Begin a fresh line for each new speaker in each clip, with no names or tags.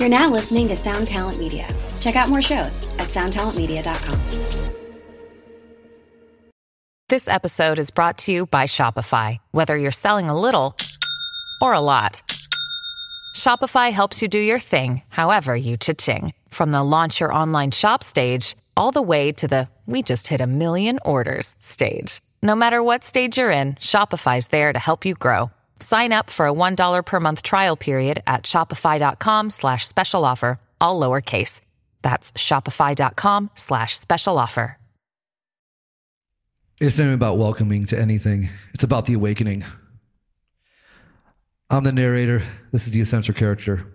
You're now listening to Sound Talent Media. Check out more shows at soundtalentmedia.com.
This episode is brought to you by Shopify. Whether you're selling a little or a lot, Shopify helps you do your thing, however you cha-ching. From the launch your online shop stage, all the way to the we just hit a million orders stage. No matter what stage you're in, Shopify's there to help you grow. Sign up for a $1 per month trial period at shopify.com slash special offer, all lowercase. That's shopify.com slash special offer.
It's not about welcoming to anything. It's about the awakening. I'm the narrator. This is the essential character.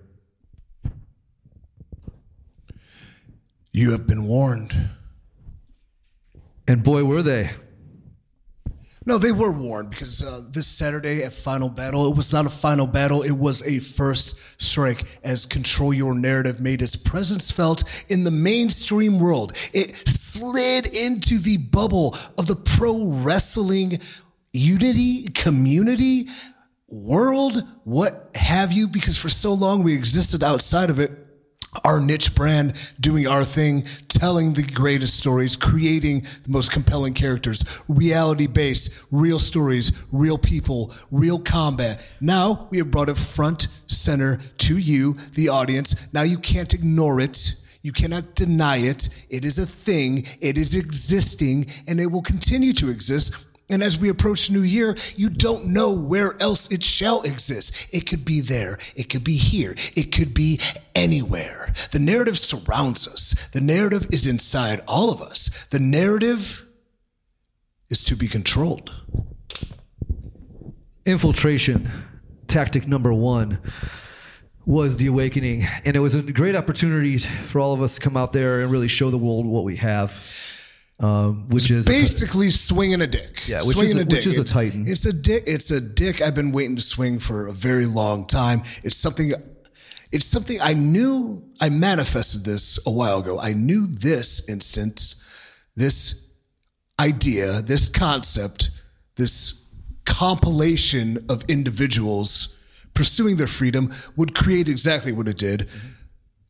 You have been warned.
And boy, were they.
No, they were warned because uh, this Saturday at Final Battle, it was not a final battle. It was a first strike as Control Your Narrative made its presence felt in the mainstream world. It slid into the bubble of the pro wrestling unity, community, world, what have you, because for so long we existed outside of it our niche brand, doing our thing, telling the greatest stories, creating the most compelling characters, reality based, real stories, real people, real combat. Now we have brought it front center to you, the audience. Now you can't ignore it. You cannot deny it. It is a thing. It is existing and it will continue to exist and as we approach the new year, you don't know where else it shall exist. It could be there. It could be here. It could be anywhere. The narrative surrounds us. The narrative is inside all of us. The narrative is to be controlled.
Infiltration, tactic number one, was the awakening. And it was a great opportunity for all of us to come out there and really show the world what we have. Um, which is
basically swinging a dick.
Yeah, which
swinging
is a-
a dick.
which is a
It's-
titan.
It's a dick. It's a dick. I've been waiting to swing for a very long time. It's something. It's something I knew. I manifested this a while ago. I knew this instance, this idea, this concept, this compilation of individuals pursuing their freedom would create exactly what it did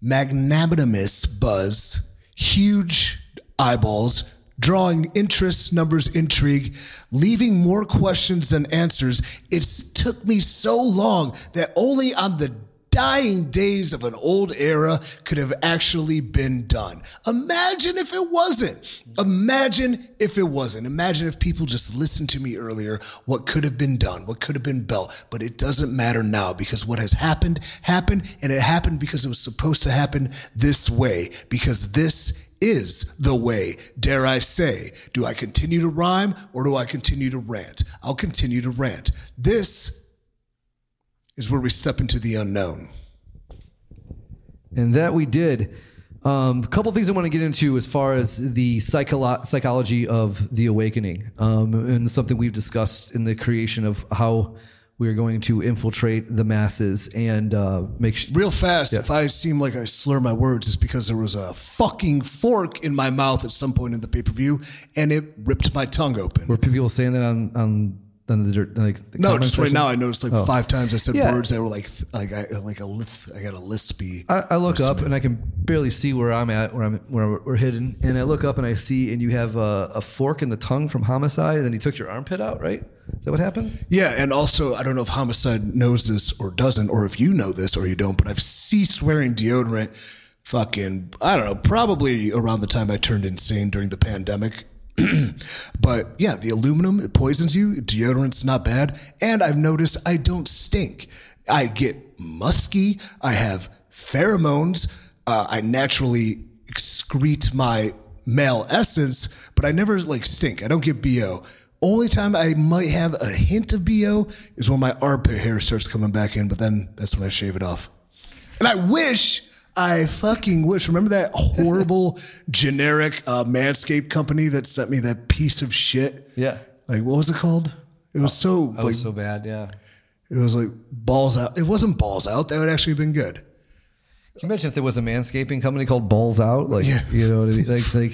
magnanimous buzz, huge eyeballs, drawing interest, numbers, intrigue, leaving more questions than answers. It took me so long that only on the dying days of an old era could have actually been done. Imagine if it wasn't. Imagine if it wasn't. Imagine if people just listened to me earlier, what could have been done, what could have been built. But it doesn't matter now because what has happened, happened, and it happened because it was supposed to happen this way, because this is the way, dare I say. Do I continue to rhyme or do I continue to rant? I'll continue to rant. This is where we step into the unknown.
And that we did. Um, a couple things I want to get into as far as the psycholo- psychology of the awakening, um, and something we've discussed in the creation of how we're going to infiltrate the masses and uh, make sh-
Real fast, if I seem like I slur my words, it's because there was a fucking fork in my mouth at some point in the pay per view and it ripped my tongue open.
were people saying that on on, on the dirt- like the
no, just right now I noticed like oh. five times I said
Yeah.
words that were like like I like a lisp, I got a lispy.
I, I look up and I can barely see where I'm at, where I'm where we're hidden, and I look up and I see, and you have a, a fork in the tongue from homicide, and then he took your armpit out, right? Is that what happened?
Yeah, and also I don't know if homicide knows this or doesn't, or if you know this or you don't, but I've ceased wearing deodorant. Fucking, I don't know, probably around the time I turned insane during the pandemic. but yeah, the aluminum it poisons you. Deodorant's not bad, and I've noticed I don't stink. I get musky. I have pheromones. Uh, I naturally excrete my male essence, but I never like stink. I don't get bo. Only time I might have a hint of bo is when my armpit hair starts coming back in, but then that's when I shave it off. And I wish, I fucking wish. Remember that horrible generic uh, Manscaped company that sent me that piece of shit?
Yeah.
Like what was it called? It was so
That
like
was so bad. Yeah.
it was like balls out. It wasn't balls out. That would actually have been good.
Can you imagine if there was a manscaping company called Balls Out? Like,
Yeah.
you know what I mean? Like, like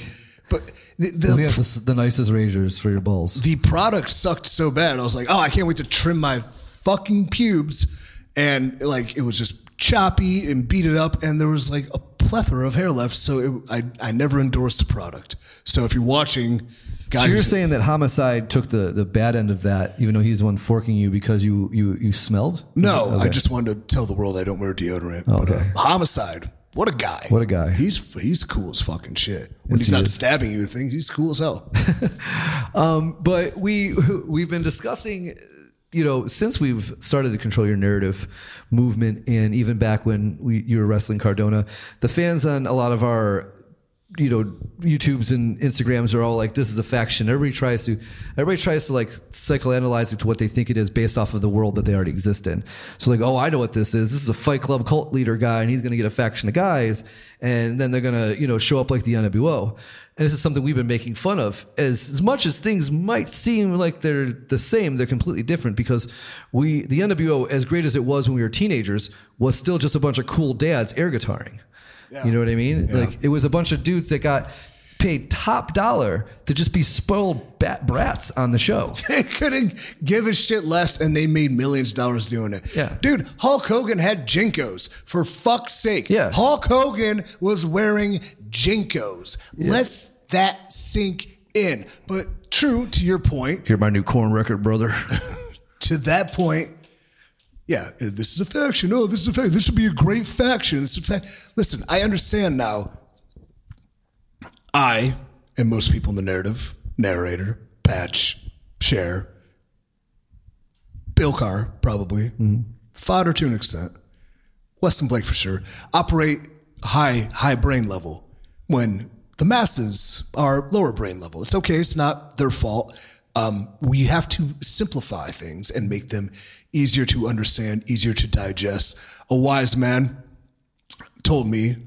But the
we have
the,
the, the nicest razors for your balls.
the product sucked so bad. I was like, oh, I can't wait to trim my fucking pubes, and like it was just choppy and beat it up, and there was like a plethora of hair left. So it, I I never endorsed the product. So if you're watching, guys,
So you're saying that homicide took the, the bad end of that, even though he's the one forking you because you you you smelled?
no, I just wanted to tell the world I don't wear deodorant. But, uh,
Okay.
homicide. What a guy!
What a guy.
He's he's cool as fucking shit. When
Yes,
he's
he
not
is.
stabbing you with things, he's cool as hell.
Um, but we we've been discussing, you know, since we've started the control your narrative movement, and even back when we you were wrestling Cardona, the fans on a lot of our you know YouTubes and Instagrams are all like, "This is a faction." Everybody tries to everybody tries to like psychoanalyze it to what they think it is based off of the world that they already exist in. So like, "Oh, I know what this is. This is a Fight Club cult leader guy, and he's going to get a faction of guys, and then they're going to you know show up like the NWO." And this is something we've been making fun of. As as much as things might seem like they're the same, they're completely different because we the NWO, as great as it was when we were teenagers, was still just a bunch of cool dads air guitaring. You know what I mean? Like it was a bunch of dudes that got paid top dollar to just be spoiled bat brats on the show.
they couldn't give a shit less, and they made millions of dollars doing it.
Yeah.
dude, Hulk Hogan had JNCOs. For fuck's sake,
Yeah.
Hulk Hogan was wearing JNCOs. Let's that sink in. But true to your point,
Hear my new Korn record, brother.
to that point, yeah, this is a faction. Oh, this is a faction. This would be a great faction. This is a fact. Listen, I understand now. I and most people in the narrative, narrator, Patch, Share, Bill Carr, probably, fodder to an extent, Weston Blake for sure, operate high high brain level when the masses are lower brain level. It's okay. It's not their fault. Um, we have to simplify things and make them easier to understand, easier to digest. A wise man told me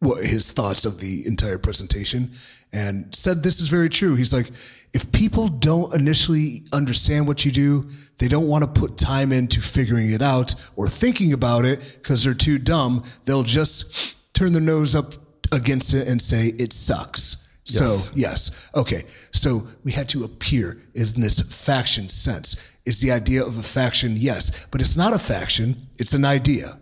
what his thoughts of the entire presentation and said this is very true. He's like, if people don't initially understand what you do, they don't want to put time into figuring it out or thinking about it because they're too dumb. They'll just turn their nose up against it and say it sucks.
Yes.
So yes, okay. So we had to appear in this faction sense. Is the idea of a faction? Yes, but it's not a faction. It's an idea.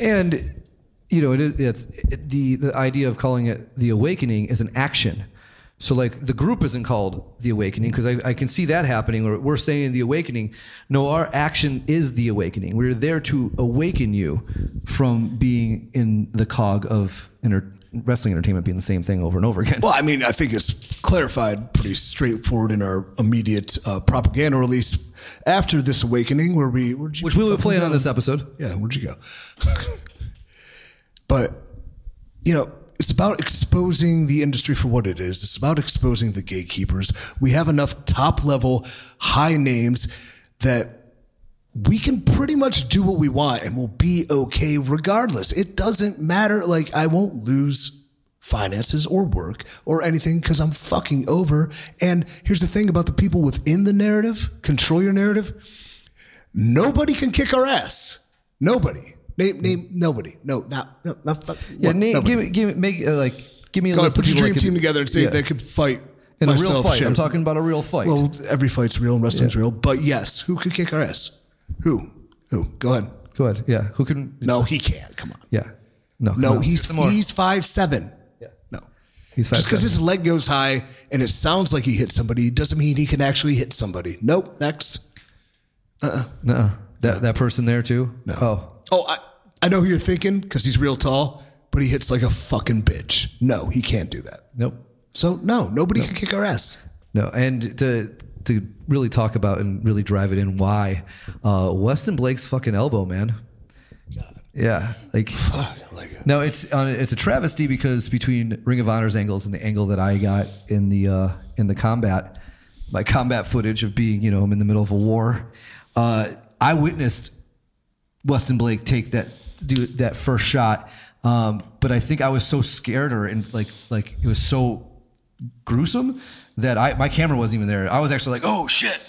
and you know, it is it's it, the the idea of calling it the awakening is an action. So like the group isn't called the awakening because I, I can see that happening. or we're saying the awakening. No, our action is the awakening. We're there to awaken you from being in the cog of enter, wrestling entertainment being the same thing over and over again.
Well, I mean, I think it's clarified pretty straightforward in our immediate uh, propaganda release after this awakening, where we
which we will
fucking
play on this episode.
Yeah, where'd you go? but you know, it's about exposing the industry for what it is. It's about exposing the gatekeepers. We have enough top level, high names that we can pretty much do what we want and we'll be okay regardless. It doesn't matter. Like, I won't lose finances or work or anything because I'm fucking over. And here's the thing about the people within the narrative control your narrative. Nobody can kick our ass. Nobody. Name, name, nobody. No, not, no, not fuck,
Yeah,
what?
Nate,
Nobody.
give me, give me, make uh, like, give me a
Go
list of
put your dream
could-
team together and say
Yeah.
they could fight.
in a real fight.
shit.
I'm talking about a real fight.
Well, every fight's real and wrestling's real. But yes, who could kick our ass? Who? Who? Go ahead.
Go ahead. Yeah, who can?
No, he can't. Come on.
Yeah, no,
No,
no.
he's
Some
he's five seven.
Yeah.
No.
He's five,
Just because his leg goes high and it sounds like he hit somebody doesn't mean he can actually hit somebody. Nope. Next.
Nuh-uh. Uh uh. That that person there too.
No.
Oh,
Oh, I, I know who you're thinking because he's real tall, but he hits like a fucking bitch. No, he can't do that.
nope.
So no, nobody can kick our ass.
No, and to to really talk about and really drive it in, why uh, Weston Blake's fucking elbow, man. Yeah, like
like
no, it's uh, it's a travesty because between Ring of Honor's angles and the angle that I got in the uh, in the combat, my combat footage of being, you know, I'm in the middle of a war. Uh, I witnessed Weston Blake take that do that first shot, um, but I think I was so scared or and like like it was so gruesome that I my camera wasn't even there. I was actually like, oh shit.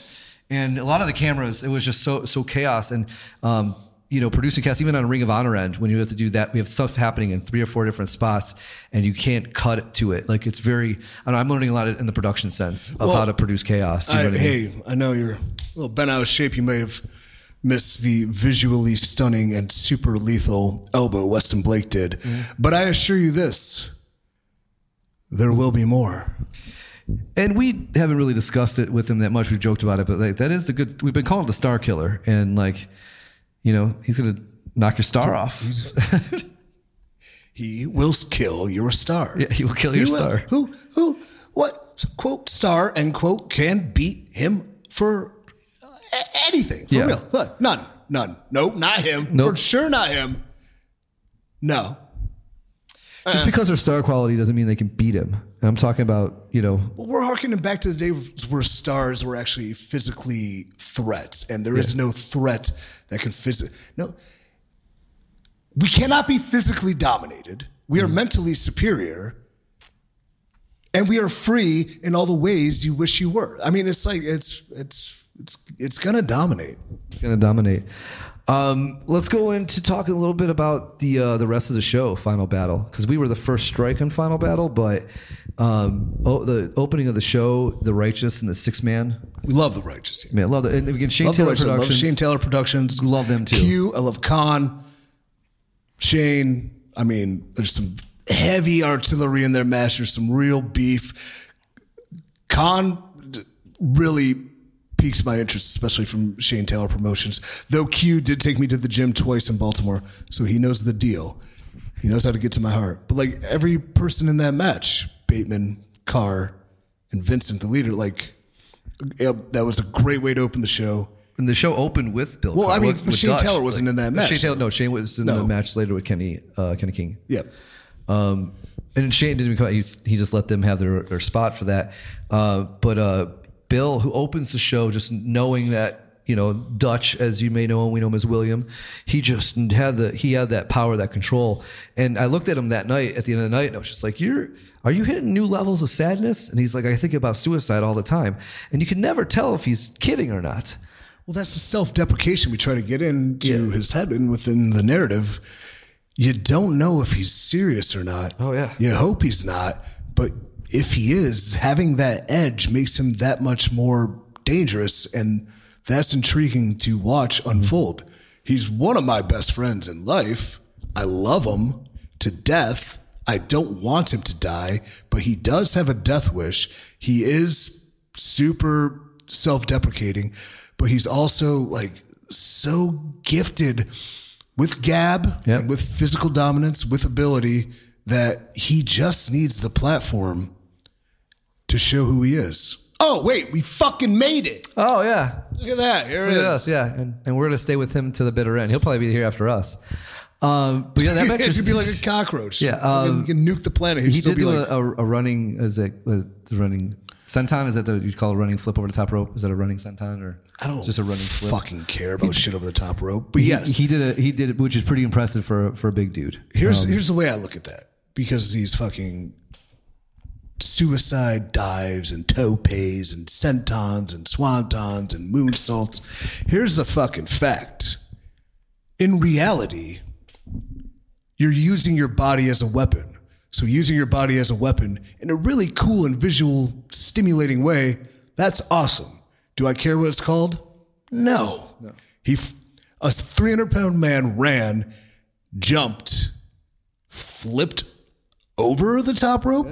And a lot of the cameras, it was just so so chaos. And um, you know, producing cast, even on a Ring of Honor end, when you have to do that, we have stuff happening in three or four different spots, and you can't cut it to it. Like it's very. I know, I'm learning a lot in the production sense of
Well,
how to produce chaos. You know
I,
I mean?
hey, I know you're a little bent out of shape. You may have missed the visually stunning and super lethal elbow Weston Blake did. But I assure you this there will be more.
And we haven't really discussed it with him that much. We've joked about it, but like that is the good. We've been called the star killer, and like, you know, he's gonna knock your star off.
He will kill your star.
Yeah, he will kill your
He will.
star.
Who, who, what, quote, star, end quote, can beat him for a- anything. For
Yeah.
real. Look, none. None. Nope, not him.
Nope.
For sure, not him. No.
Just eh. because they're star quality doesn't mean they can beat him. And I'm talking about, you know,
Well, we're harkening back to the days where stars were actually physically threats, and there is no threat that can physically. No, we cannot be physically dominated. We are mm-hmm. mentally superior, and we are free in all the ways you wish you were. I mean, it's like it's it's it's it's gonna dominate.
It's going to dominate. Um, let's go into talking a little bit about the uh, the rest of the show, Final Battle, because we were the first strike on Final Battle, but um, oh, the opening of the show, the Righteous and the Six Man,
We love the righteous.
man, love that. And again, Shane
Love the
Taylor.
I love
Productions,
Shane Taylor Productions.
Love them too.
Q. I love Kaun. Shane. I mean, there's some heavy artillery in their match. There's some real beef. Kaun really piques my interest, especially from Shane Taylor Promotions. Though Q did take me to the gym twice in Baltimore, so he knows the deal. He knows how to get to my heart. But like every person in that match, Bateman, Carr, and Vincent, the leader, like yeah, that was a great way to open the show.
and the show opened with Bill.
Well,
Carr,
I mean,
with- with
Shane
Dutch.
Taylor wasn't in that match.
Shane Taylor, no, Shane was in the match later with Kenny uh, Kenny King.
Yep.
Um, and Shane didn't come out. He, he just let them have their, their spot for that. Uh, but uh, Bill, who opens the show, just knowing that you know Dutch, as you may know and we know him as William. He just had the he had that power, that control. And I looked at him that night at the end of the night, and I was just like, "You're are you hitting new levels of sadness?" And he's like, "I think about suicide all the time." And you can never tell if he's kidding or not.
Well, that's the self-deprecation we try to get into
Yeah.
his head and within the narrative. You don't know if he's serious or not.
Oh, yeah.
You hope he's not, but if he is, having that edge makes him that much more dangerous, and that's intriguing to watch mm-hmm. unfold. He's one of my best friends in life. I love him to death. I don't want him to die, but he does have a death wish. He is super self-deprecating, but he's also like so gifted with gab
Yep.
and with physical dominance, with ability that he just needs the platform to show who he is. Oh, wait, we fucking made it.
Oh yeah,
Look at that. Here it
Look at
is.
us, yeah, and, and we're gonna stay with him to the bitter end. He'll probably be here after us. Um, but yeah, that match
it
was
should be like a cockroach.
Yeah,
We can-
um,
we can nuke the planet. He'd
he
still
did
be
do
like,
a, a, a running is it uh, the running senton is that the you'd call a running flip over the top rope is that a running senton or
I don't
just a running flip
fucking care about shit over the top rope. But
He-
yes,
he, did it he did it which is pretty impressive for for a big dude
Here's here's the way I look at that because these fucking suicide dives and topes and sentons and swantons and moonsaults. Here's the fucking fact. In reality, you're using your body as a weapon. So using your body as a weapon in a really cool and visual stimulating way, that's awesome. Do I care what it's called? No. He f- a 300 pound man ran, jumped, flipped over the top rope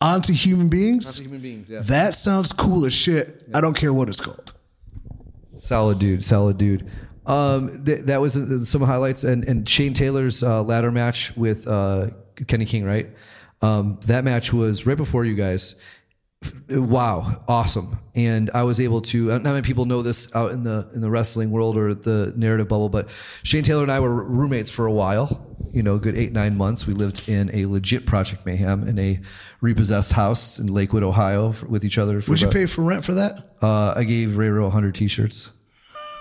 onto human beings. Onto
human beings, yeah.
That sounds cool as shit. I don't care what it's called.
solid dude solid dude um th- that was uh, some highlights and and Shane Taylor's uh, ladder match with uh Kenny King right um that match was right before you guys wow awesome and i was able to not many people know this out in the in the wrestling world or the narrative bubble but shane taylor and i were roommates for a while you know a good eight nine months we lived in a legit project mayhem in a repossessed house in lakewood ohio for, with each other for
Would you pay for rent for that?
uh, i gave ray 100 t-shirts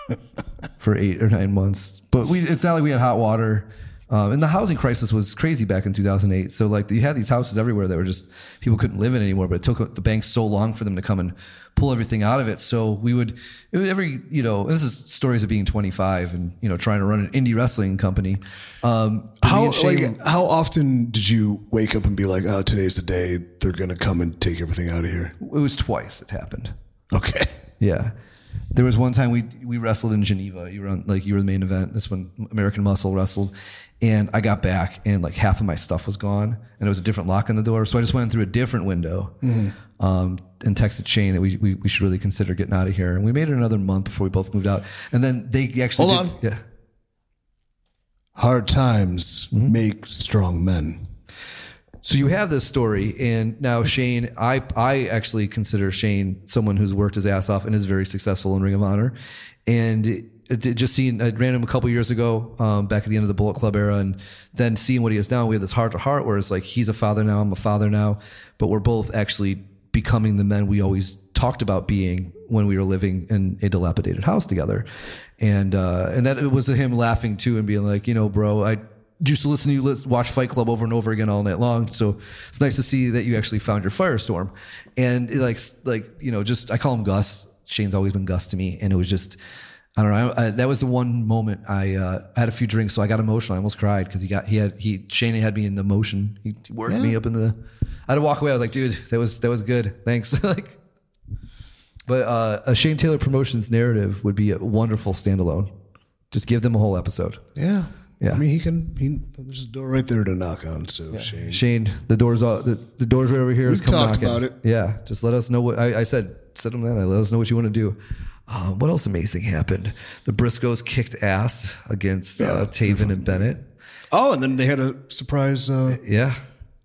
for eight or nine months but we it's not like we had hot water um, and the housing crisis was crazy back in 2008 so like you had these houses everywhere that were just people couldn't live in anymore but it took the banks so long for them to come and pull everything out of it so we would it would every you know this is stories of being 25 and you know trying to run an indie wrestling company um
How
Shane-
like how often did you wake up and be like, "Oh, today's the day they're gonna come and take everything out of here"?
it was twice it happened
Okay.
Yeah. There was one time we we wrestled in Geneva. You were on like you were the main event. That's when American Muscle wrestled, and I got back and like half of my stuff was gone, and there was a different lock on the door. So I just went through a different window, um, and texted Shane that we, we we should really consider getting out of here. And we made it another month before we both moved out. And then they actually
Hold
did-
on.
yeah.
Hard times make strong men.
So you have this story, and now Shane, I I actually consider Shane someone who's worked his ass off and is very successful in Ring of Honor, and it, it just seeing I ran him a couple years ago, um, back at the end of the Bullet Club era, and then seeing what he is now, we have this heart to heart where it's like he's a father now, I'm a father now, but we're both actually becoming the men we always talked about being when we were living in a dilapidated house together, and uh, and that it was him laughing too and being like, you know, bro, I used to listen to you watch Fight Club over and over again all night long. So it's nice to see that you actually found your firestorm. And it like, like, you know, just, I call him Gus. Shane's always been Gus to me. And it was just, I don't know. I, I, that was the one moment I, uh, had a few drinks. So I got emotional. I almost cried because he got, he had, he, Shane had me in the motion. He worked me up in the, I had to walk away. I was like, dude, that was, that was good. Thanks. like, but, uh, a Shane Taylor promotions narrative would be a wonderful standalone. Just give them a whole episode.
Yeah.
Yeah.
I mean, he can. He, there's a door right there to knock on. So Shane.
Shane, the doors all the, the doors right over here. is
We've
come
talked
knocking.
about it.
Yeah, just let us know what I, I said. Said them that. I Let us know what you want to do. Um, what else amazing happened? The Briscoes kicked ass against uh, Taven and Bennett.
Oh, and then they had a surprise uh,
Yeah,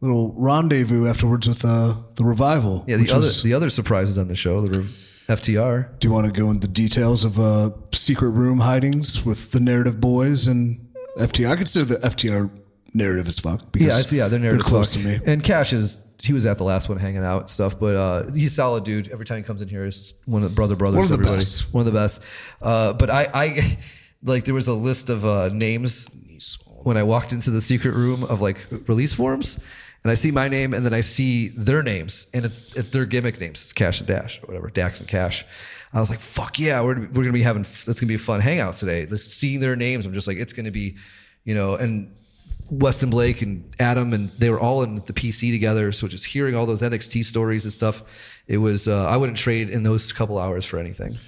little rendezvous afterwards with uh, the revival.
yeah. The other
was-
the other surprises on the show. The Rev- FTR.
do you want to go into the details of uh, secret room hidings with the narrative boys and FTR? I consider the FTR narrative as fuck. Because
Yeah, it's, yeah. They're narrative
close
fuck.
to me.
And Cash is he was at the last one hanging out and stuff, but uh, he's solid dude. Every time he comes in here, he's one of the brother brothers.
One of the
everybody.
best.
One of the best. Uh, but I, I like there was a list of uh, names when I walked into the secret room of like release forms, and I see my name, and then I see their names, and it's it's their gimmick names. It's Cash and Dash or whatever, Dax and Cash. I was like, "Fuck yeah, we're we're gonna be having that's gonna be a fun hangout today." Just seeing their names, I'm just like, it's gonna be, you know, and Weston Blake and Adam, and they were all in the PC together. So just hearing all those NXT stories and stuff, it was uh, I wouldn't trade in those couple hours for anything.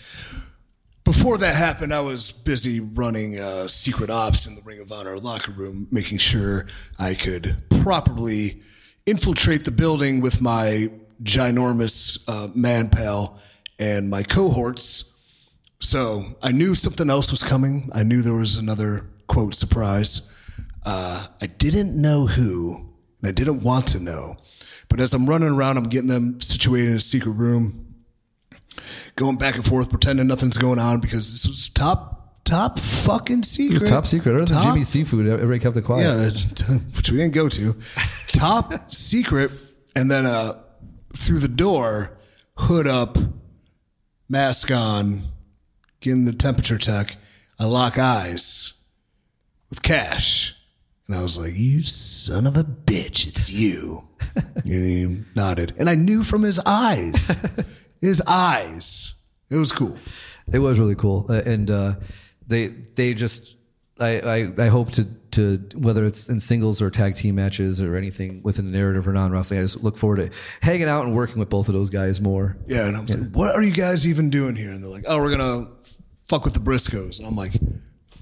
Before that happened, I was busy running uh, secret ops in the Ring of Honor locker room, making sure I could properly infiltrate the building with my ginormous uh, man pal and my cohorts. So I knew something else was coming. I knew there was another quote surprise. Uh, I didn't know who, and I didn't want to know. But as I'm running around, I'm getting them situated in a secret room going back and forth, pretending nothing's going on because this was top, top fucking secret.
It was top secret. Other than
Top-
Jimmy Seafood, everybody kept it quiet.
Yeah, which we didn't go to. Top secret, and then uh, through the door, hood up, mask on, getting the temperature check. I lock eyes with Cash, and I was like, "You son of a bitch, it's you." and he nodded, and I knew from his eyes, his eyes. It was cool.
It was really cool, uh, and uh, they they just I, I I hope to to whether it's in singles or tag team matches or anything within the narrative or non wrestling. I just look forward to hanging out and working with both of those guys more.
Yeah, and I was like, "What are you guys even doing here?" And they're like, "Oh, we're gonna fuck with the Briscoes." And I'm like,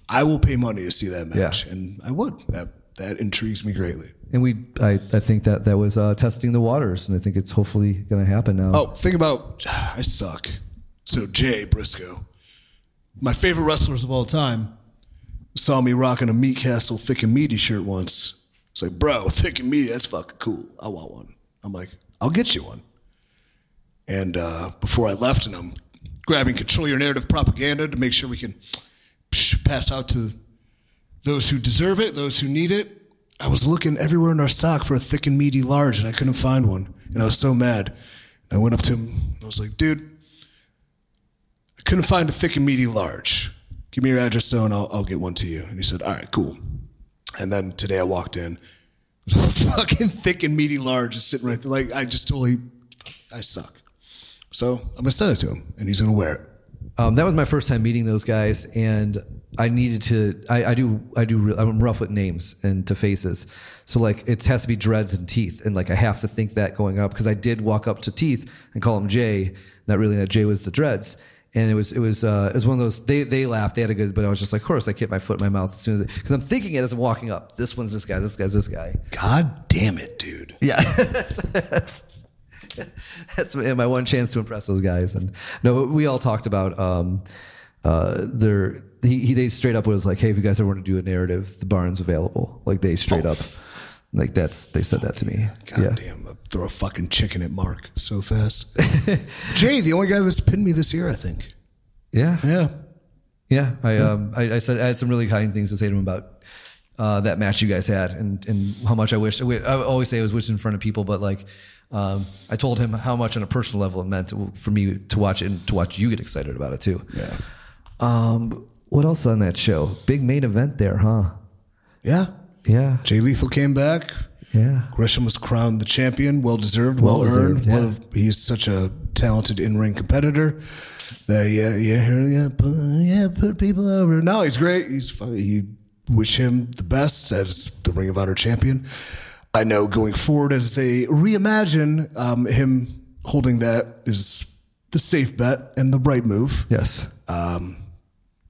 "I will pay money to see that match,"
Yeah.
and I would. That that intrigues me greatly.
And we I, I think that that was uh, testing the waters, and I think it's hopefully going to happen now.
Oh, think about I suck. So Jay Briscoe, my favorite wrestlers of all time, saw me rocking a Meat Castle thick and meaty shirt once. It's like, bro, thick and meaty, that's fucking cool. I want one. I'm like, I'll get you one. And uh, before I left, and I'm grabbing control your narrative propaganda to make sure we can pass out to those who deserve it, those who need it. I was looking everywhere in our stock for a thick and meaty large, and I couldn't find one. And I was so mad. I went up to him. And I was like, dude, I couldn't find a thick and meaty large. Give me your address, though, and I'll, I'll get one to you. And he said, all right, cool. And then today I walked in. There's a fucking thick and meaty large just sitting right there. Like, I just totally, I suck. So I'm going to send it to him, and he's going to wear it.
Um, that was my first time meeting those guys, and I needed to. I, I do. I do. I'm rough with names and to faces, so like it has to be dreads and teeth, and like I have to think that going up because I did walk up to teeth and call him Jay, not really that Jay was the dreads, And it was it was uh, it was one of those they they laughed they had a good but I was just like of course I kept my foot in my mouth as soon as because I'm thinking it as I'm walking up this one's this guy this guy's this guy
God damn it, dude.
yeah that's that's my one chance to impress those guys and no we all talked about um uh their he, he they straight up was like hey if you guys ever want to do a narrative the barn's available like they straight up like that's they said that to me
God
yeah
damn, I'll throw a fucking chicken at Mark so fast. Jay, the only guy that's pinned me this year, I think.
yeah
Yeah.
Yeah, I um I, I said I had some really kind things to say to him about uh, that match you guys had and and how much I wish I always say I was wishing in front of people, but like um, I told him how much on a personal level it meant for me to watch it and to watch you get excited about it too.
Yeah.
Um, what else on that show? Big main event there, huh?
Yeah.
Yeah,
Jay Lethal came back.
yeah.
Gresham was crowned the champion. Well deserved, well,
Well-deserved,
earned.
yeah.
Of- he's such a talented in ring competitor. That yeah, yeah, yeah, put, yeah, put people over. No, he's great. He's he wish him the best as the Ring of Honor champion. I know going forward as they reimagine um, him holding that is the safe bet and the right move.
Yes.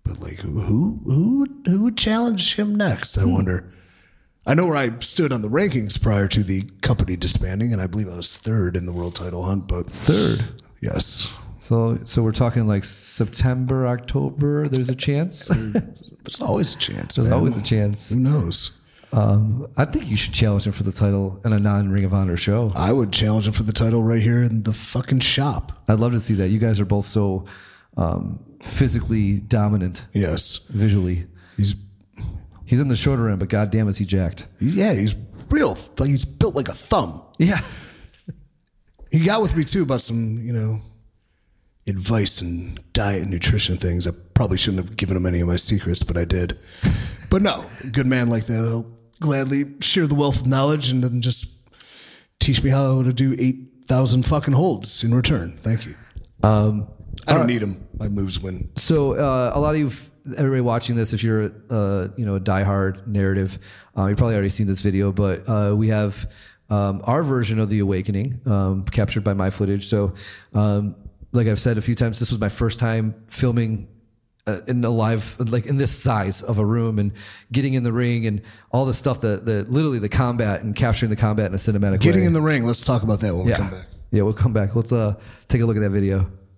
But like, who who who would, who would challenge him next? I wonder. I know where I stood on the rankings prior to the company disbanding, and I believe I was third in the world title hunt. But
Third.
yes,
So so we're talking like September, October. There's a chance.
there's always a chance.
There's
man.
always a chance.
Who knows?
Um, I think you should challenge him for the title in a non Ring of Honor show.
I would challenge him for the title right here in the fucking shop.
I'd love to see that. You guys are both so um, physically dominant
Yes,
visually.
he's
He's in the shorter end, but goddamn is he jacked.
yeah, he's real. Like he's built like a thumb.
Yeah.
He got with me too about some, you know, advice and diet and nutrition things. I probably shouldn't have given him any of my secrets, but I did. But no, a good man like that, he'll gladly share the wealth of knowledge and then just teach me how to do 8,000 fucking holds in return. Thank you.
Um,
I don't need him. My moves win.
so uh, a lot of you, everybody watching this, if you're uh, you know a diehard narrative, uh, you've probably already seen this video, but uh, we have um, our version of the awakening um, captured by my footage. So, um, like I've said a few times, this was my first time filming uh, in a live like in this size of a room and getting in the ring and all the stuff that the literally the combat and capturing the combat in a cinematic way.
Getting
way.
in the ring. Let's talk about that when we
yeah
come back.
yeah we'll come back let's uh take a look at that video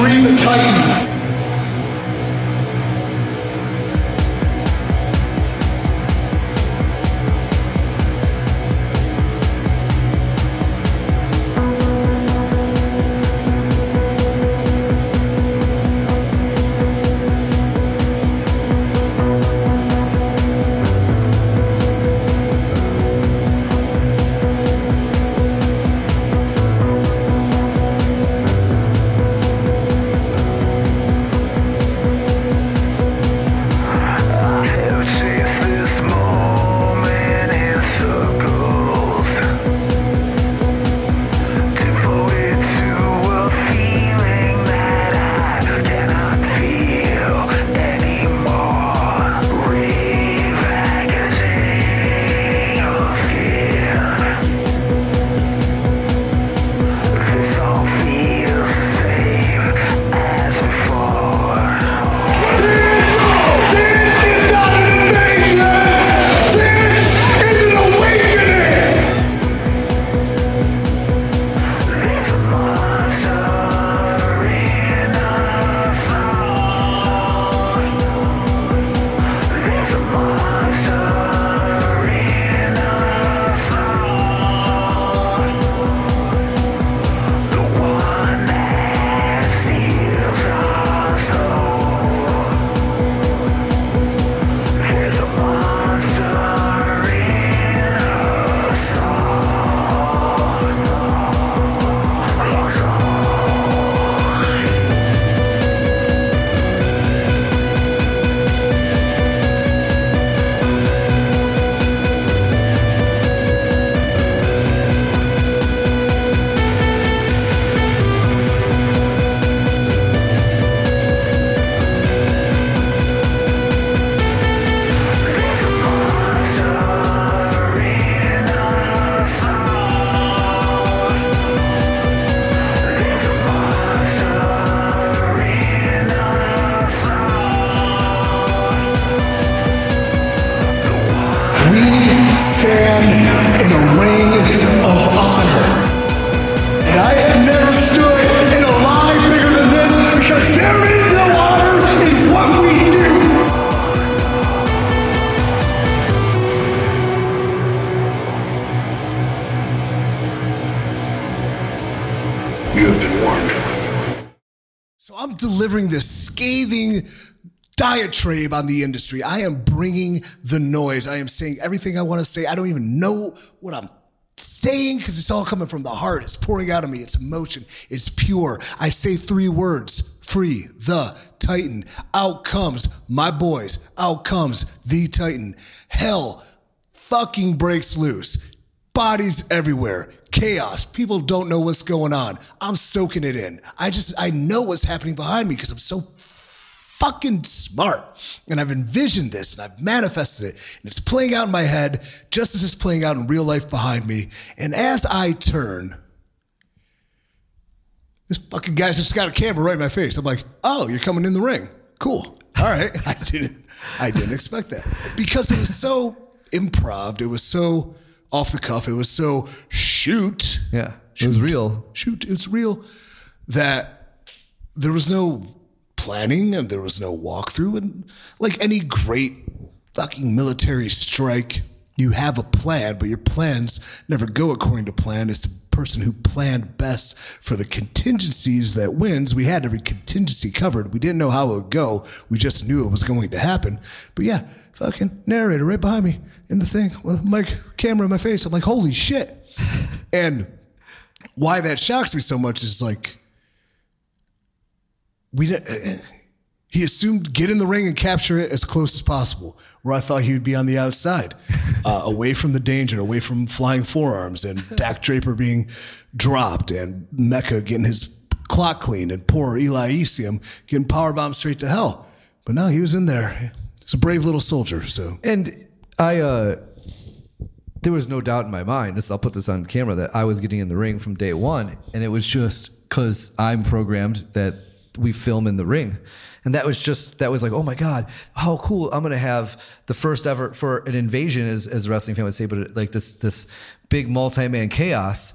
Free Titan. The ring of honor. And I have never stood in a line bigger than this because there is no honor in what we do. You have been warned. So I'm delivering this diatribe on the industry. I am bringing the noise. I am saying everything I want to say. I don't even know what I'm saying because it's all coming from the heart. It's pouring out of me. It's emotion. It's pure. I say three words. Free the Titan. Out comes my boys. Out comes the Titan. Hell fucking breaks loose. Bodies everywhere. Chaos. People don't know what's going on. I'm soaking it in. I just, I know what's happening behind me because I'm so fucking smart. And I've envisioned this and I've manifested it. And it's playing out in my head just as it's playing out in real life behind me. And as I turn, this fucking guy's just got a camera right in my face. I'm like, oh, you're coming in the ring. Cool. All right. I didn't I didn't expect that. Because it was so improv. It was so off the cuff. It was so shoot.
Yeah, it was real.
Shoot, it's real. That there was no planning and there was no walkthrough. And like any great fucking military strike, you have a plan, but your plans never go according to plan. It's the person who planned best for the contingencies that wins. We had every contingency covered. We didn't know how it would go. We just knew it was going to happen. But yeah, fucking narrator right behind me in the thing with my camera in my face. I'm like, holy shit. and why that shocks me so much is like, we didn't. He assumed get in the ring and capture it as close as possible. Where I thought he would be on the outside, uh, away from the danger, away from flying forearms, and Dak Draper being dropped, and Mecca getting his clock cleaned, and poor Eli Isom getting power bombed straight to hell. But no, he was in there. He's a brave little soldier. So
And I, uh, there was no doubt in my mind. This, I'll put this on camera that I was getting in the ring from day one, and it was just because I'm programmed that we film in the ring, and that was just that was like, oh my god, how cool! I'm gonna have the first ever for an invasion, as as the wrestling fan would say, but like this this big multi man chaos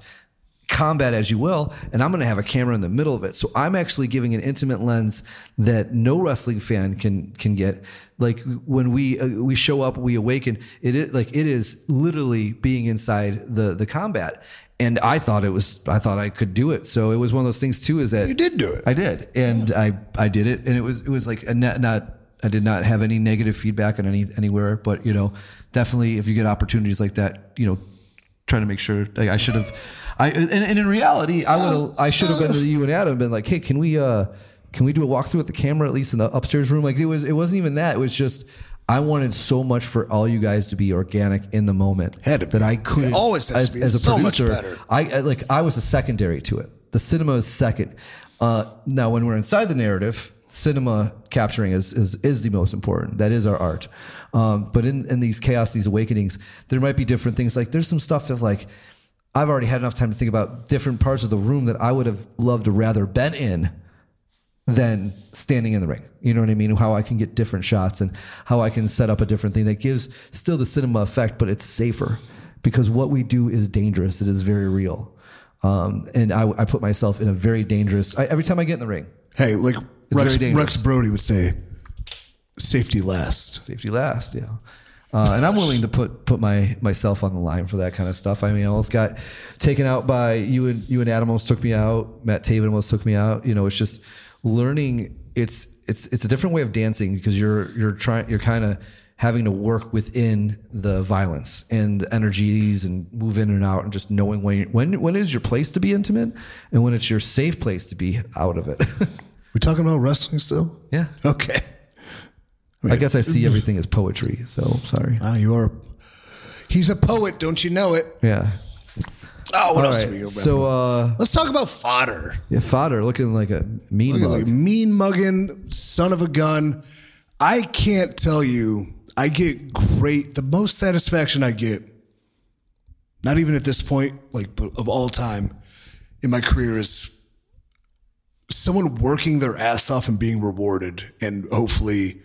combat as you will and i'm going to have a camera in the middle of it. So i'm actually giving an intimate lens that no wrestling fan can can get. Like when we uh, we show up we awaken it is like it is literally being inside the the combat and i thought it was i thought i could do it so it was one of those things too is that
You did do it.
i did and i i did it and it was it was like a net not I did not have any negative feedback on any anywhere, but you know, definitely if you get opportunities like that, you know, trying to make sure like I should have I and, and in reality I would I should have been to you and Adam and been like, hey, can we uh can we do a walkthrough with the camera at least in the upstairs room? Like it was it wasn't even that. It was just I wanted so much for all you guys to be organic in the moment
Had to be.
that I couldn't
It always has
as,
to be.
as a
So much
producer.
better.
I, I like I was a secondary to it. The cinema is second. Uh, now, when we're inside the narrative, cinema capturing is is, is the most important. That is our art. Um, but in in these chaos, these awakenings, there might be different things. Like there's some stuff that like I've already had enough time to think about different parts of the room that I would have loved to rather been in than standing in the ring. You know what I mean? How I can get different shots and how I can set up a different thing that gives still the cinema effect, but it's safer because what we do is dangerous. It is very real. Um, and I, I put myself in a very dangerous, I, every time I get in the ring,
Hey, like Rex,
very dangerous.
Rex Brody would say, safety last.
safety last. Yeah. Uh, and I'm willing to put put my myself on the line for that kind of stuff. I mean, I almost got taken out by you and you and Adam almost took me out. Matt Taven almost took me out. You know, it's just learning. It's it's it's a different way of dancing because you're you're trying you're kind of having to work within the violence and the energies and move in and out and just knowing when when when is your place to be intimate and when it's your safe place to be out of it.
We talking about wrestling still?
yeah.
Okay.
I guess I see everything as poetry. So sorry.
Ah, you are. He's a poet, don't you know it?
Yeah.
Oh, what
All
else
right.
do we go
So, uh,
Let's talk about fodder.
yeah, fodder looking like a mean
Look at
mug.
like mean mugging, son of a gun. I can't tell you. I get great. The most satisfaction I get, not even at this point, like but of all time in my career, is someone working their ass off and being rewarded, and hopefully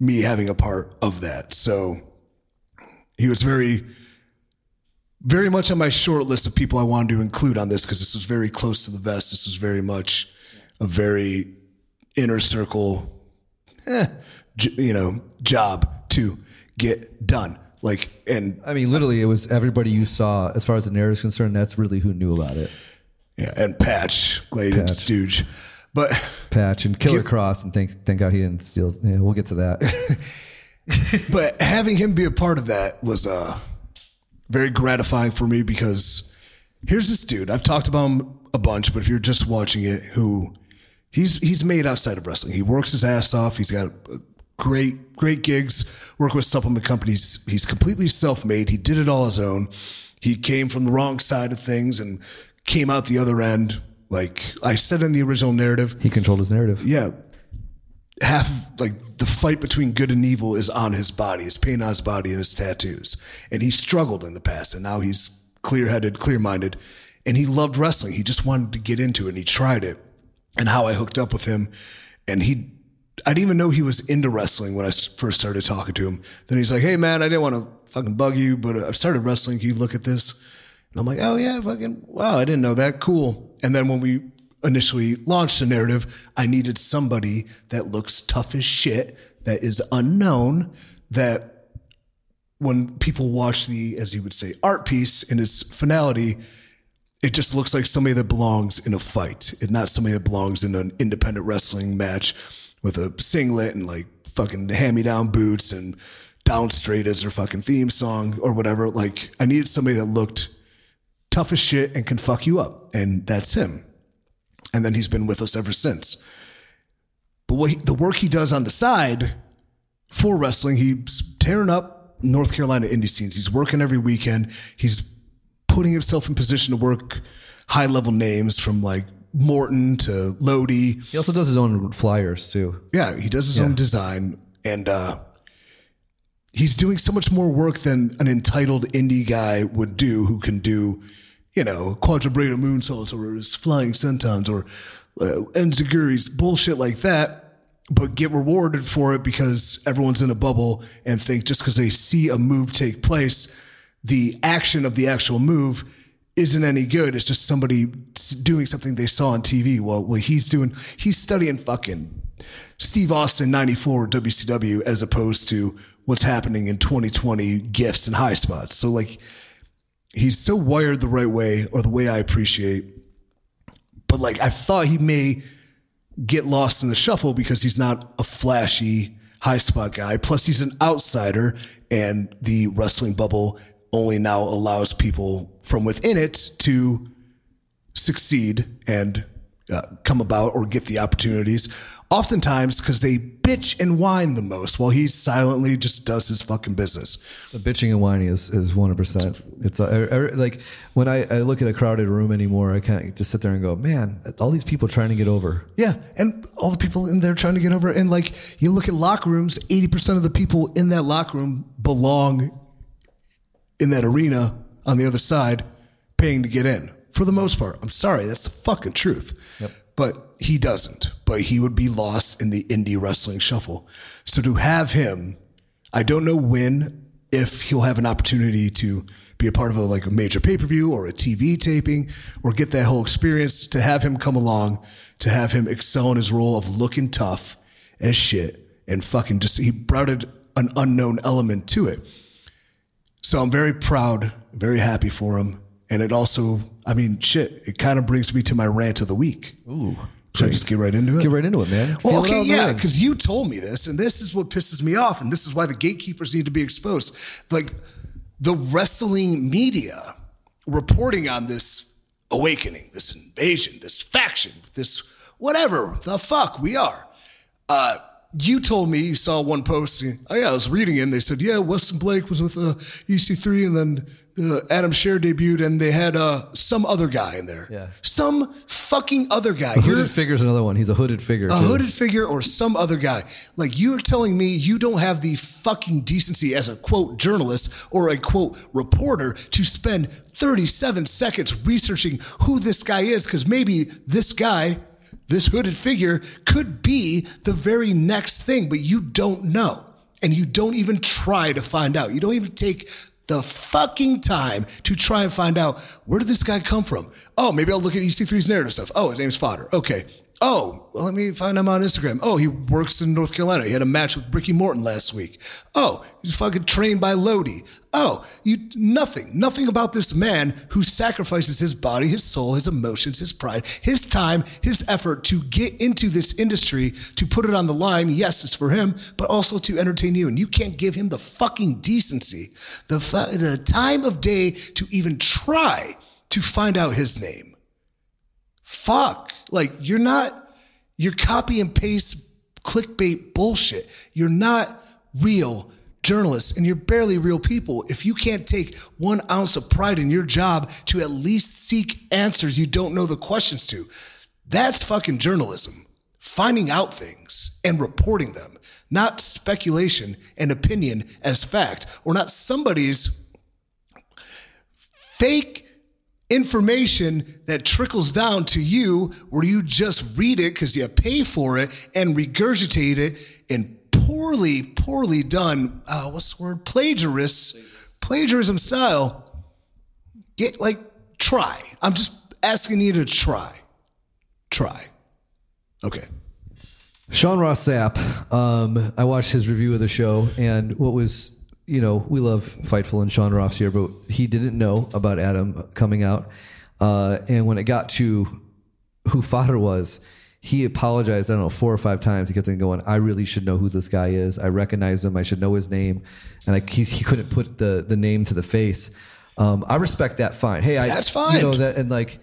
me having a part of that. So he was very very much on my short list of people I wanted to include on this because this was very close to the vest. This was very much a very inner circle, eh, j- you know, job to get done. Like, and
I mean, literally, it was everybody you saw, as far as the narrative is concerned. That's really who knew about it.
yeah, and Patch, Glade, and
Patch.
Stooge. But
Patch and Killer
Give-
Kross, and thank thank God he didn't steal. Yeah, we'll get to that.
but having him be a part of that was uh, very gratifying for me because here's this dude. I've talked about him a bunch, but if you're just watching it, who he's he's made outside of wrestling. He works his ass off. He's got great great gigs. Work with supplement companies. He's completely self made. He did it all his own. He came from the wrong side of things and came out the other end. Like I said in the original narrative,
he controlled his narrative.
yeah, half like the fight between good and evil is on his body, his pain on his body, and his tattoos. And he struggled in the past, and now he's clear headed, clear minded, and he loved wrestling. He just wanted to get into it, and he tried it. And how I hooked up with him, and he. I didn't even know he was into wrestling when I first started talking to him. Then he's like, "Hey man, I didn't want to fucking bug you, but uh, I've started wrestling. Can you look at this?" And I'm like, oh yeah, fucking wow, I didn't know that. Cool. And then when we initially launched the narrative, I needed somebody that looks tough as shit, that is unknown, that when people watch the, as you would say, art piece in its finality, it just looks like somebody that belongs in a fight. and not somebody that belongs in an independent wrestling match with a singlet and like fucking hand me down boots and down straight as their fucking theme song or whatever. Like I needed somebody that looked tough as shit and can fuck you up. And that's him. And then he's been with us ever since. But what he, the work he does on the side for wrestling, he's tearing up North Carolina indie scenes. He's working every weekend. He's putting himself in position to work high level names from like Morton to Lodi.
He also does his own flyers too.
Yeah, he does his own design and uh he's doing so much more work than an entitled indie guy would do who can do, you know, quadrubrator moonsaults or flying sentons or uh, enziguri's bullshit like that. But get rewarded for it because everyone's in a bubble and think just because they see a move take place, the action of the actual move isn't any good. It's just somebody doing something they saw on TV. Well, well he's doing, he's studying fucking Steve Austin 94 WCW as opposed to what's happening in 2020 gifts and high spots. So like he's so wired the right way or the way I appreciate. But like I thought he may get lost in the shuffle because he's not a flashy high spot guy. Plus he's an outsider and the wrestling bubble only now allows people from within it to succeed and uh, come about or get the opportunities. Oftentimes, because they bitch and whine the most, while he silently just does his fucking business.
The bitching and whining is is one hundred percent. It's uh, I- I- like when I, I look at a crowded room anymore, I can't just sit there and go, man, all these people trying to get over.
Yeah, and all the people in there trying to get over. And like you look at locker rooms, eighty percent of the people in that locker room belong in that arena on the other side, paying to get in. For the most part, I'm sorry, that's the fucking truth. But he doesn't. But he would be lost in the indie wrestling shuffle. So to have him, I don't know when, if he'll have an opportunity to be a part of a like a major pay per view or a TV taping or get that whole experience. To have him come along, to have him excel in his role of looking tough as shit and fucking just he brought it an unknown element to it. So I'm very proud, very happy for him. And it also, I mean, shit, it kind of brings me to my rant of the week.
Ooh,
Should I just get right into it?
get right into it, man.
Well,
Feel
okay, yeah, because you told me this, and this is what pisses me off, and this is why the gatekeepers need to be exposed. Like the wrestling media reporting on this awakening, this invasion, this faction, this whatever the fuck we are. Uh, you told me you saw one post. Oh yeah, I was reading it. and They said, yeah, Westin Blake was with uh, EC3, and then uh, Adam Scherr debuted, and they had uh, some other guy in there.
Yeah.
some fucking other guy.
A hooded figure's another one. He's a hooded figure.
a
too.
hooded figure or some other guy. Like you're telling me you don't have the fucking decency as a quote journalist or a quote reporter to spend 37 seconds researching who this guy is because maybe this guy, this hooded figure could be the very next thing, but you don't know. And you don't even try to find out. You don't even take the fucking time to try and find out where did this guy come from? Oh, maybe I'll look at EC3's narrative stuff. Oh, his name's Fodder. Okay. Oh, well, let me find him on Instagram. Oh, he works in North Carolina. He had a match with Ricky Morton last week. Oh, he's fucking trained by Lodi. Oh, you nothing, nothing about this man who sacrifices his body, his soul, his emotions, his pride, his time, his effort to get into this industry, to put it on the line. Yes, it's for him, but also to entertain you. And you can't give him the fucking decency, the the time of day to even try to find out his name fuck. Like you're not, you're copy and paste clickbait bullshit. You're not real journalists and you're barely real people. If you can't take one ounce of pride in your job to at least seek answers you don't know the questions to, that's fucking journalism. Finding out things and reporting them, not speculation and opinion as fact, or not somebody's fake information that trickles down to you where you just read it because you pay for it and regurgitate it in poorly, poorly done, uh, what's the word? Plagiarists, plagiarism style. Get like, try. I'm just asking you to try. Try. Okay.
Sean Ross Sapp, um, I watched his review of the show, and what was, you know, we love Fightful and Sean Ross here, but he didn't know about Adam coming out. Uh, and when it got to who Fodder was, he apologized, I don't know, four or five times. He kept on going, I really should know who this guy is. I recognize him. I should know his name. And I, he, he couldn't put the, the name to the face. Um, I respect that fine. Hey, I,
That's fine.
You know, that, and like,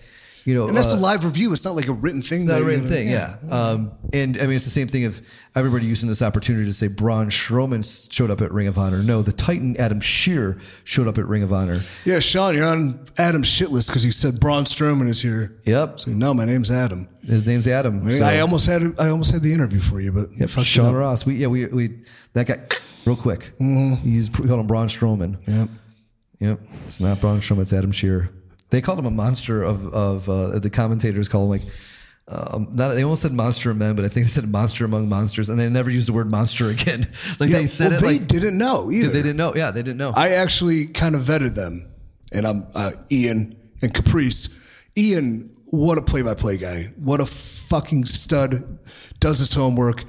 you know,
And that's
uh,
a live review. It's not like a written thing.
not a written thing, yeah. Um, and I mean, it's the same thing if everybody using this opportunity to say Braun Strowman showed up at Ring of Honor. No, the Titan Adam Scherr showed up at Ring of Honor.
Yeah, Sean, you're on Adam's shit list because you said Braun Strowman is here.
Yep,
So, no, my name's Adam.
his name's Adam. So-
I almost had I almost had the interview for you, but fucked
Sean. Ross. We yeah we we that guy real quick. Mm-hmm. He's we called him Braun Strowman.
Yep.
Yep, it's not Braun Strowman. It's Adam Scherr. They called him a monster of of uh, the commentators call him like. Um, not, they almost said monster of men, but I think they said monster among monsters, and they never used the word monster again. like
Yeah,
they said
well,
it
they
like
didn't know either.
they didn't know. Yeah, they didn't know.
I actually kind of vetted them, and I'm uh, Ian and Caprice. Ian, what a play-by-play guy! What a fucking stud! Does his homework.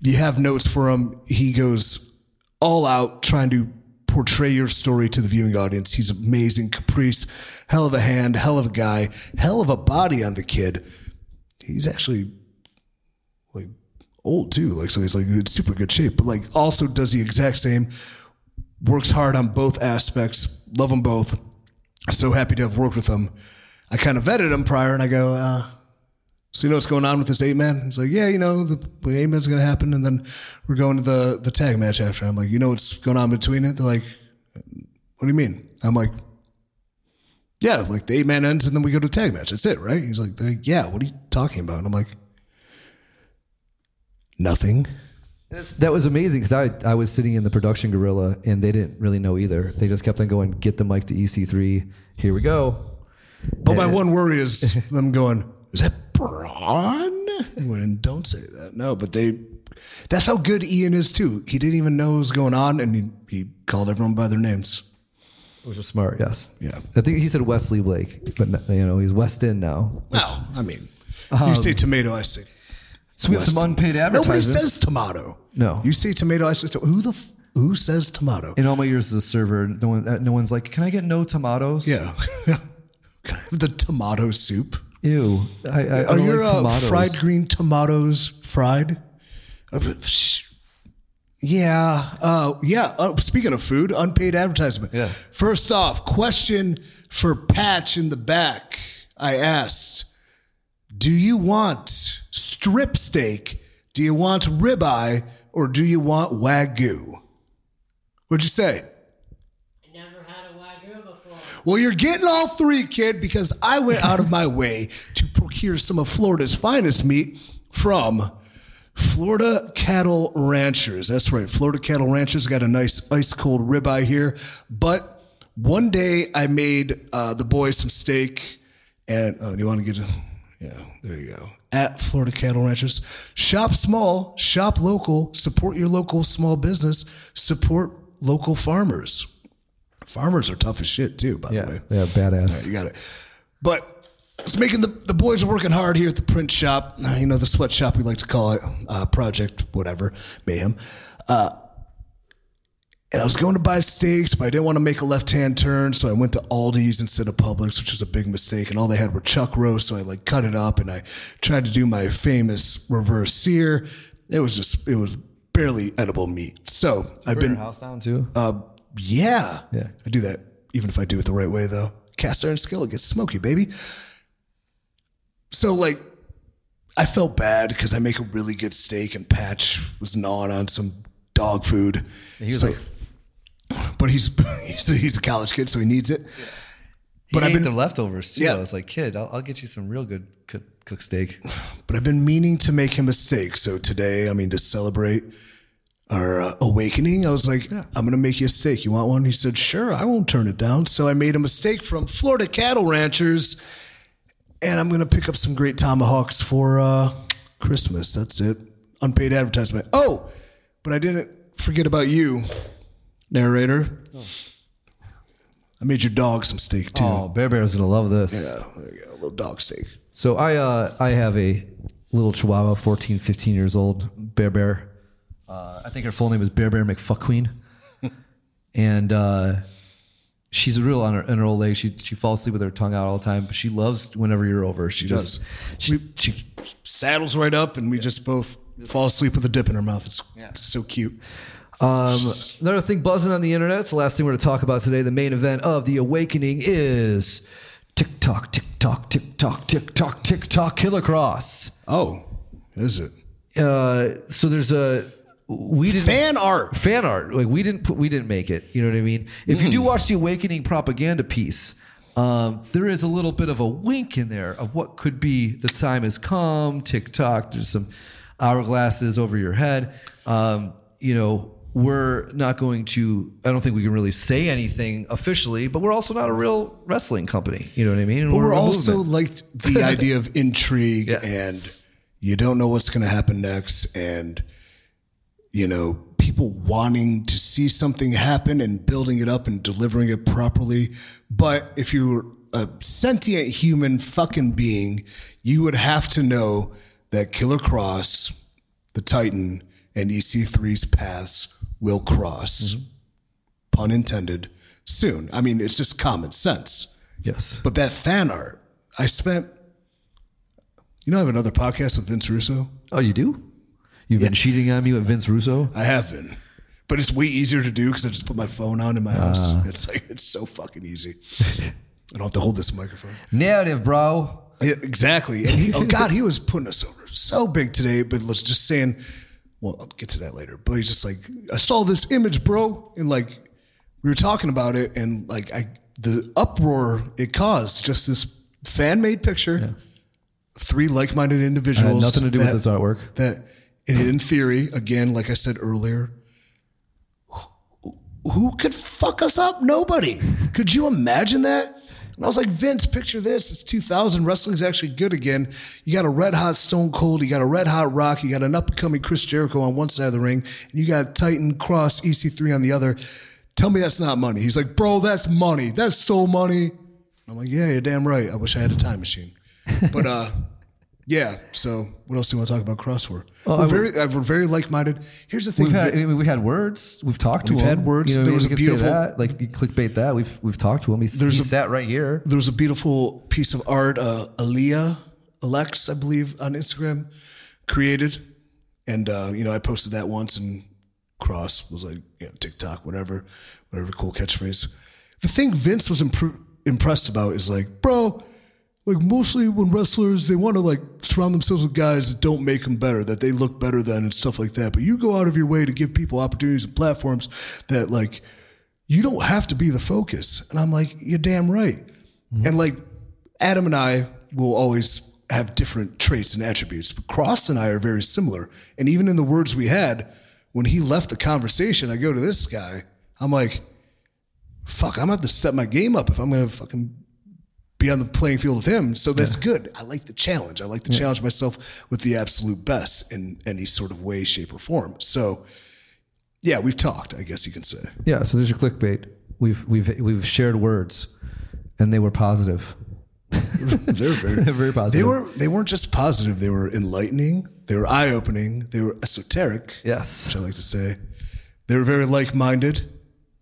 You have notes for him. He goes all out trying to portray your story to the viewing audience. He's amazing. Caprice, hell of a hand, hell of a guy, hell of a body on the kid. He's actually like old too. Like so, he's like in super good shape, but like also does the exact same. Works hard on both aspects. Love them both. So happy to have worked with them. I kind of vetted him prior, and I go, uh, "So you know what's going on with this eight man?" He's like, "Yeah, you know the eight man's going to happen, and then we're going to the the tag match after." I'm like, "You know what's going on between it?" They're like, "What do you mean?" I'm like, "Yeah, like the eight man ends, and then we go to tag match. That's it, right?" He's like, "Yeah, what are you talking about?" And I'm like, "Nothing."
That was amazing because I I was sitting in the production gorilla and they didn't really know either. They just kept on going, get the mic to EC3. Here we go.
But my one worry is them going, is that Braun? When don't say that. No, but they that's how good Ian is too. He didn't even know what was going on and he, he called everyone by their names.
Which is smart, yes.
Yeah.
I think he said Wesley Blake, but you know he's Westin now.
Well, I mean, you say tomato, I say.
So we have some unpaid advertisements.
Nobody says tomato.
No.
You say tomato, I say tomato. Who the f- who says tomato?
in all my years as a server, no one uh, no one's like, can I get no tomatoes?
Yeah. Can I have the tomato soup?
Ew. I, I,
Are your
like
uh, fried green tomatoes fried? Uh, sh- Yeah, uh, yeah. Uh, speaking of food, unpaid advertisement.
Yeah.
First off, question for Patch in the back. I asked, "Do you want strip steak? Do you want ribeye, or do you want wagyu?" What'd you say?
I never had a wagyu before.
Well, you're getting all three, kid, because I went out of my way to procure some of Florida's finest meat from Florida Cattle Ranchers. That's right. Florida Cattle Ranchers got a nice ice cold ribeye here. But one day I made uh, the boys some steak. And oh, you want to get a. Yeah, there you go. At Florida Cattle Ranchers. Shop small, shop local, support your local small business, support local farmers. Farmers are tough as shit too, by the
Yeah,
way.
yeah, badass.
You got it. But it's making the the boys are working hard here at the print shop. Uh, You know, the sweatshop we like to call it, uh, Project whatever mayhem. Uh, and I was going to buy steaks, but I didn't want to make a left hand turn, so I went to Aldi's instead of Publix, which was a big mistake. And all they had were chuck roast, so I like cut it up and I tried to do my famous reverse sear. It was just it was barely edible meat. So I've been
house down too.
uh, yeah.
Yeah.
I do that even if I do it the right way, though. Cast iron skillet gets smoky, baby. So, like, I felt bad because I make a really good steak and Patch was gnawing on some dog food.
he was
So-
like,
but he's, he's he's a college kid, so he needs it.
but
But I've been
the leftovers too.
Yeah.
I was like, kid, I'll, I'll get you some real good cook, cooked steak.
but I've been meaning to make him a steak. So today, I mean, to celebrate our uh, awakening, I was like, I'm going to make you a steak. You want one? He said, sure, I won't turn it down. So I made him a steak from Florida Cattle Ranchers. And I'm going to pick up some great tomahawks for uh, Christmas. That's it. Unpaid advertisement. Oh, but I didn't forget about you, narrator. I made your dog some steak too.
Oh, Bear Bear's gonna love this.
Yeah, there you go. A little dog steak.
So I uh, I have a little Chihuahua, 14, 15 years old, Bear Bear. Uh, I think her full name is Bear Bear McFuckqueen, and uh, she's a real on her, in her old age. She she falls asleep with her tongue out all the time, but she loves whenever you're over. She, just she, she
saddles right up and we just both fall asleep with a dip in her mouth. It's Yeah. so cute.
Um, another thing buzzing on the internet. It's the last thing we're going to talk about today. The main event of the awakening is TikTok, TikTok, TikTok, TikTok, TikTok, Killer Kross.
Oh, is it?
Uh, so there's a we didn't
Fan art.
fan art. Like we didn't put, we didn't make it. You know what I mean? If you do watch the awakening propaganda piece, um, there is a little bit of a wink in there of what could be the time has come. TikTok. There's some hourglasses over your head. Um, you know, we're not going to. I don't think we can really say anything officially, but we're also not a real wrestling company. You know what I mean?
We're
a
also
movement.
like the idea of intrigue
Yeah.
and you don't know what's going to happen next. And, you know, people wanting to see something happen and building it up and delivering it properly. But if you're a sentient human fucking being, you would have to know that Killer Kross, the Titan, and EC3's paths will cross. Mm-hmm. Pun intended. Soon. I mean, it's just common sense.
yes.
But that fan art, I spent. You know, I have another podcast with Vince Russo.
Oh, you do? You've been cheating on me with Vince Russo.
I have been, but it's way easier to do because I just put my phone on in my house. Ah. It's like it's so fucking easy. I don't have to hold this microphone.
Narrative, bro.
Yeah, exactly. And he, oh God, he was putting us over so big today. But let's just saying. Well, I'll get to that later. But he's just like, I saw this image, bro, and like we were talking about it, and like I the uproar it caused just this fan made picture. Three like minded individuals.
nothing to do with
that-
this artwork.
That, and in theory, again, like I said earlier, who- could fuck us up? Nobody. could you imagine that? And I was like, Vince, picture this. It's 2000. Wrestling's actually good again. You got a red hot Stone Cold. You got a red hot Rock. You got an up and coming Chris Jericho on one side of the ring. And you got Titan Kross EC3 on the other. Tell me that's not money. He's like, bro, that's money. That's so money. I'm like, yeah, you're damn right. I wish I had a time machine. But, uh, yeah. So what else do you want to talk about Crossword. for? we're very, uh, we're very like-minded. Here's the thing.
We've had I mean, we've had words. We've talked to him.
We've had words.
You know,
There
we
was a beautiful-
that. Like you clickbait that. We've we've talked to him. He's,
There's
he
a-
sat right here.
there was a beautiful piece of art uh, Aaliyah Alex, I believe, on Instagram created, and uh, you know I posted that once, and Kross was like, you know, TikTok, whatever, whatever cool catchphrase. The thing Vince was impr- impressed about is like, bro, like mostly when wrestlers they want to like surround themselves with guys that don't make them better, that they look better than, and stuff like that. But you go out of your way to give people opportunities and platforms that like you don't have to be the focus. And I'm like, you're damn right. Mm-hmm. And like Adam and I will always have different traits and attributes, but Kross and I are very similar. And even in the words we had, when he left the conversation, I go to this guy, I'm like, fuck, I'm gonna have to step my game up if I'm gonna fucking be on the playing field with him. So that's good. I like the challenge. I like to challenge myself with the absolute best in any sort of way, shape, or form. So yeah, we've talked, I guess you can say.
Yeah. So there's your clickbait. we've we've we've shared words, and they were positive.
They're very,
Very positive.
They were they weren't just positive. They were enlightening. They were eye opening. They were esoteric.
Yes.
which I like to say. They were very like minded,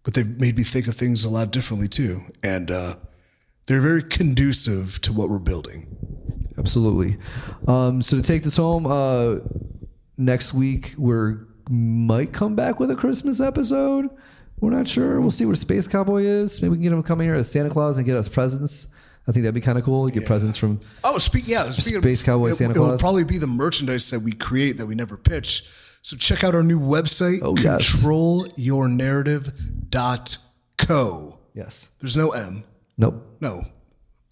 but they made me think of things a lot differently too. And uh, they're very conducive to what we're building.
Absolutely. Um, so to take this home, uh, next week we're might come back with a Christmas episode. We're not sure. We'll see where Space Cowboy is. Maybe we can get him to come here as Santa Claus and get us presents. I think that'd be kind of cool. You get presents from.
Oh, speak yeah, speaking
Space
of,
Cowboy
it,
Santa Claus.
probably be the merchandise that we create that we never pitch. So check out our new website,
Oh,
controlyournarrative.co.
Yes.
There's no M.
Nope.
No.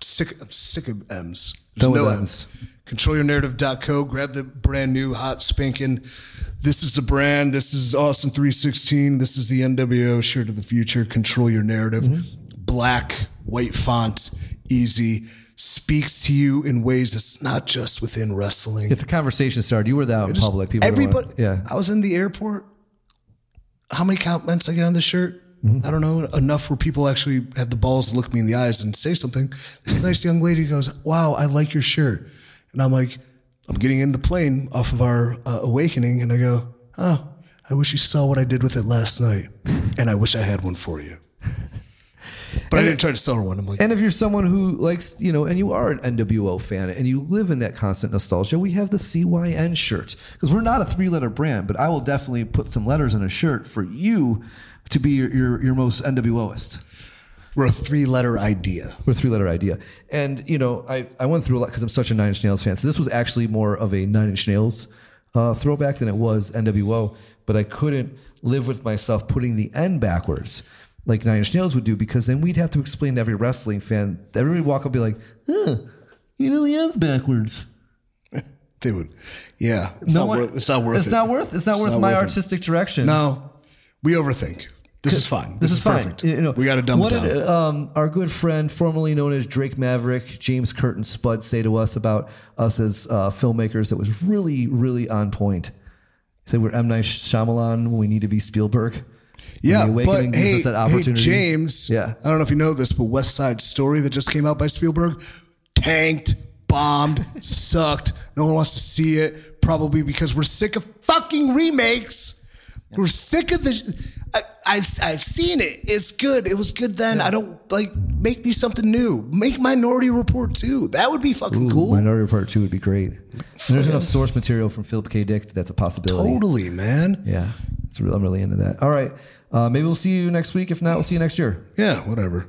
Sick I'm sick of M's. There's no
M's.
M's. Controlyournarrative.co. Grab the brand new hot spanking. This is the brand. This is Austin 316. This is the NWO shirt of the future. Control your narrative.
Mm-hmm.
Black, white font, easy. Speaks to you in ways that's not just within wrestling.
If the conversation started, you were out in public. People,
Everybody.
yeah.
I was in the airport. How many compliments I get on this shirt?
Mm-hmm.
I don't know enough where people actually have the balls to look me in the eyes and say something. This nice young lady goes, "Wow, I like your shirt," and I'm like, I'm getting in the plane off of our uh, awakening, and I go, "Oh, I wish you saw what I did with it last night, and I wish I had one for you." But I didn't try to sell her one. I'm like,
And if you're someone who likes, you know, and you are an NWO fan and you live in that constant nostalgia, we have the CYN shirt. Because we're not a three letter brand, but I will definitely put some letters in a shirt for you to be your, your, your most NWOist.
we're a three-letter idea.
We're a three letter idea. And, you know, I, I went through a lot because I'm such a Nine Inch Nails fan. So this was actually more of a Nine Inch Nails uh, throwback than it was NWO. But I couldn't live with myself putting the N backwards like Nine Inch Nails would do because then we'd have to explain to every wrestling fan. Everybody would walk up and be like, huh, you know the end's backwards.
They would, yeah. It's, not,
one-
worth, it's not worth
It's
it.
not worth. It's not worth
not
my
worth it.
artistic direction.
No, we overthink. This is fine.
This, is, fine.
perfect.
You know,
we got to dumb
what
it down.
did um, our good friend, formerly known as Drake Maverick, James Curtin Spud, say to us about us as uh, filmmakers that was really, really on point? He said we're M Night Shyamalan when we need to be Spielberg.
Yeah,
the Awakening
but
gives
hey,
us that
hey. James.
Yeah.
I don't know if you know this, but West Side Story that just came out by Spielberg tanked, bombed, sucked. No one wants to see it. Probably because we're sick of fucking remakes. We're sick of this. I, I've, I've seen it. It's good. It was good then. I don't like make me something new. Make Minority Report too. That would be fucking
Ooh,
cool.
Minority Report 2 would be great. There's enough source material from Philip K. Dick that's a possibility.
Totally, man.
Yeah, it's real, I'm really into that. All right. Uh, maybe we'll see you next week. If not, we'll see you next year.
Yeah, whatever.